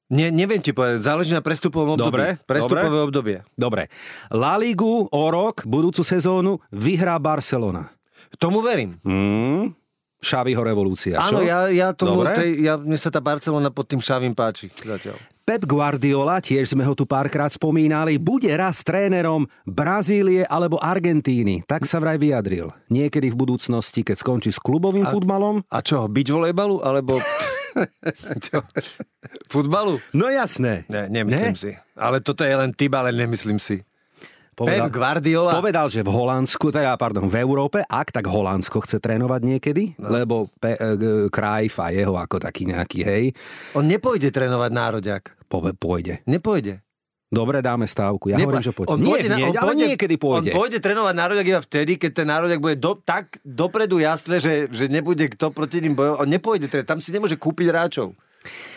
Ne, neviem ti povedať, záleží na prestupovom období. Dobre, Prestupové dobre. obdobie. Dobre. La Ligu o rok, budúcu sezónu, vyhrá Barcelona. Tomu verím. Mm, Šaviho revolúcia. Áno, ja, ja tomu, tej, ja, mne sa tá Barcelona pod tým Šavím páči zatiaľ. Pep Guardiola, tiež sme ho tu párkrát spomínali, bude raz trénerom Brazílie alebo Argentíny. Tak sa vraj vyjadril. Niekedy v budúcnosti, keď skončí s klubovým a, futbalom. A čo, byť volejbalu? Alebo... Futbalu? No jasné. Ne, nemyslím ne? si. Ale toto je len typ, ale nemyslím si. Povedal, Pep Guardiola. Povedal, že v Holandsku, teda, pardon, v Európe, ak tak Holandsko chce trénovať niekedy, no. lebo Pe, Krajf a jeho ako taký nejaký, hej. On nepôjde trénovať národiak. Pove, pôjde. Nepôjde. Dobre, dáme stávku. Ja Nepo- hovorím, že poď. on nie, pôjde, na- nie, on ale pôjde, niekedy pôjde. On pôjde trénovať národák iba vtedy, keď ten národák bude do, tak dopredu jasné, že, že nebude kto proti ním bojovať. On nepôjde, teda, tam si nemôže kúpiť hráčov.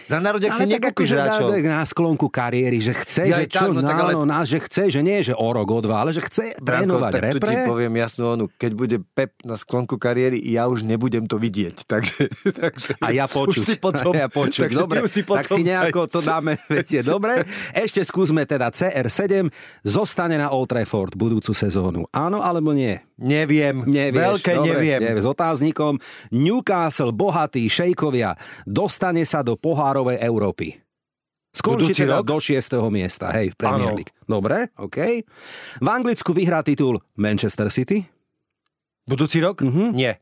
Za národák si nekúpiš akože hráčov. na, na sklonku kariéry, že chce, Ja že čo, tak, no no, tak ale- áno, nás, že chce, že nie, že o rok, o dva, ale že chce Branko, trénovať tak tu ti repre. poviem jasnú onu. Keď bude Pep na sklonku kariéry, ja už nebudem to vidieť. Takže, takže A ja počuť. Už si potom, A ja počuť. takže Dobre, si potom, tak si nejako to dáme, viete, dobre. Ešte skúsme teda CR7, zostane na Old Trafford budúcu sezónu. Áno alebo nie? Neviem. Nevieš, Veľké dobre, neviem. neviem. S otáznikom. Newcastle, bohatý, šejkovia, dostane sa do pohárovej Európy. Skončí Budúci teda rok? do 6. miesta, hej, v Premier. League. Dobre, OK. V Anglicku vyhrá titul Manchester City. Budúci rok? Mhm. Nie.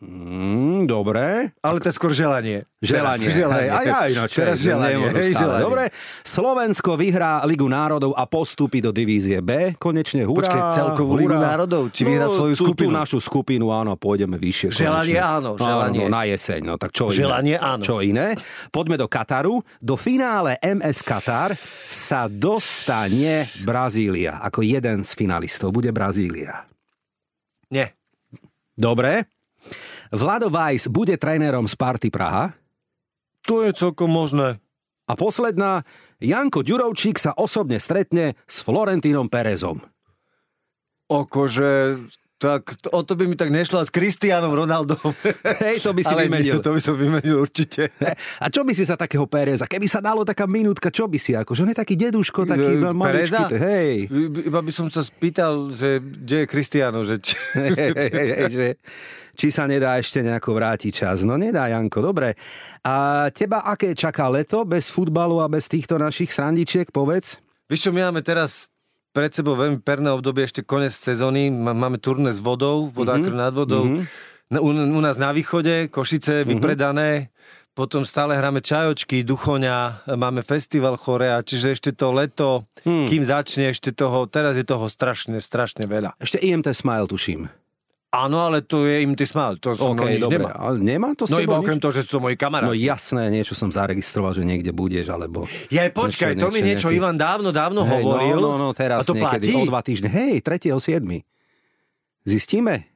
Mm, dobre. Ale to je skôr želanie. Želanie. Teraz želanie. Hej, aj ja ináč. Teraz želanie. hej, želanie. Dobre. Slovensko vyhrá Ligu národov a postupí do divízie B. Konečne hurá. Počkaj, celkovú Ligu národov? Či vyhrá svoju tú, skupinu? Tú našu skupinu, áno, pôjdeme vyššie. Želanie konečne. áno, želanie. Áno, na jeseň, no tak čo Želanie iné? áno. Čo iné? Poďme do Kataru. Do finále MS Katar sa dostane Brazília. Ako jeden z finalistov bude Brazília. Nie. Dobre. Vlado Weiss bude trénerom Sparty Praha. To je celkom možné. A posledná, Janko Ďurovčík sa osobne stretne s Florentínom Perezom. Akože, tak o to by mi tak nešlo s Kristianom Ronaldom. Hej, to by si Ale vymenil. nie, to by som vymenil určite. A čo by si sa takého Pereza, keby sa dalo taká minútka, čo by si ako, že on je taký deduško, taký E, maličký, hej. Iba by som sa spýtal, že kde je Kristiano, že či... Hej, hej, že či sa nedá ešte nejako vrátiť čas. No nedá, Janko, dobre. A teba aké čaká leto bez futbalu a bez týchto našich srandičiek, povedz? Vieš čo, my máme teraz pred sebou veľmi perné obdobie, ešte konec sezóny, Má- máme turné s vodou, vodákr nad vodou, Na- u, u nás na východe, Košice vypredané, potom stále hráme čajočky, duchoňa, máme festival Chorea, čiže ešte to leto, kým začne ešte toho, teraz je toho strašne, strašne veľa. Ešte IMT Smile, tuším. Áno, ale to je im ty smal, to som OK, okay, nič dobre. nemá. Ale nemá to s No iba nič? okrem toho, že sú to moji No kamaráti. jasné, niečo som zaregistroval, že niekde budeš, alebo... Ja aj počkaj, to mi niečo nejaký- Ivan dávno, dávno Hej, hovoril. No, no, no, teraz a to niekedy, platí? o dva týždne. Hej, 3.7. Zistíme?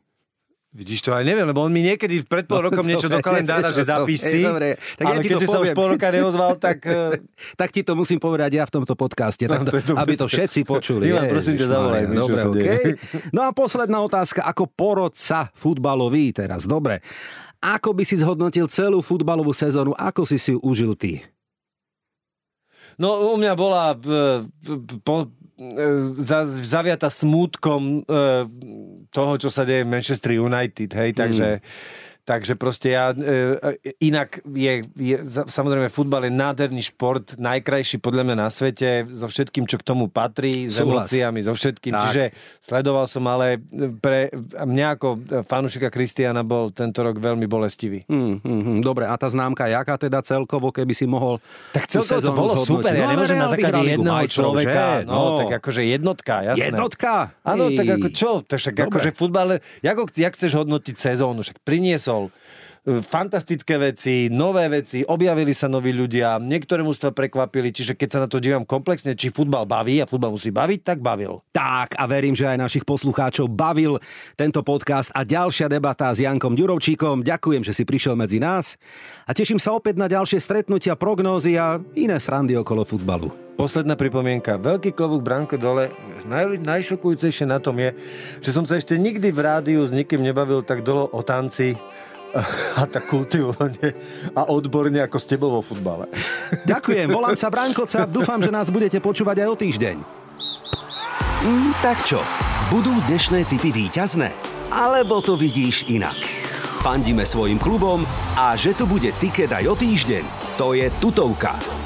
Vidíš to, aj neviem, lebo on mi niekedy pred pol rokom niečo do kalendára, že Hej, dobre. Tak ja ale to keďže sa už pol roka neozval, tak... eh, tak ti to musím povedať ja v tomto podcaste, tak, No, to dobre. aby to všetci počuli. Ivan, prosím ťa, zavolaj čo Dobre, okay. No a posledná otázka, ako porodca futbalový teraz, dobre. Ako by si zhodnotil celú futbalovú sezónu, ako si si ju užil ty? No u mňa bola eh, po, zaviata smútkom eh, toho, čo sa deje v Manchester United, hej, takže... Takže proste ja, e, inak je, je, samozrejme futbal je nádherný šport, najkrajší podľa mňa na svete, so všetkým, čo k tomu patrí, s Súhlas. emóciami, so všetkým. Tak. Čiže sledoval som, ale pre mňa ako fanúšika Kristiana bol tento rok veľmi bolestivý. Hmm, hmm, hmm, dobre, a tá známka jaká teda celkovo, keby si mohol Tak celkovo to bolo zhodnotiť? super, ja No, nemôžem na základe jedného majstrov, človeka, že? no, tak akože jednotka, jasné. Jednotka? Áno, tak ako čo? Tak akože futbal, ako, jak chceš hodnotiť sezónu? Však priniesol e, fantastické veci, nové veci, objavili sa noví ľudia, niektoré mužstva prekvapili, čiže keď sa na to dívam komplexne, či futbal baví a futbal musí baviť, tak bavil. Tak a verím, že aj našich poslucháčov bavil tento podcast a ďalšia debata s Jankom Ďurovčíkom. Ďakujem, že si prišiel medzi nás a teším sa opäť na ďalšie stretnutia, prognózy a iné srandy okolo futbalu. Posledná pripomienka. Veľký klobúk Branko dole. Naj, najšokujúcejšie na tom je, že som sa ešte nikdy v rádiu s nikým nebavil tak dolo o tanci a tak kultivovane a odborne ako s tebou vo futbale. Ďakujem, volám sa Brankoca, dúfam, že nás budete počúvať aj o týždeň. Mm, tak čo, budú dnešné typy víťazné? Alebo to vidíš inak? Fandíme svojim klubom a že tu bude tiket aj o týždeň, to je tutovka.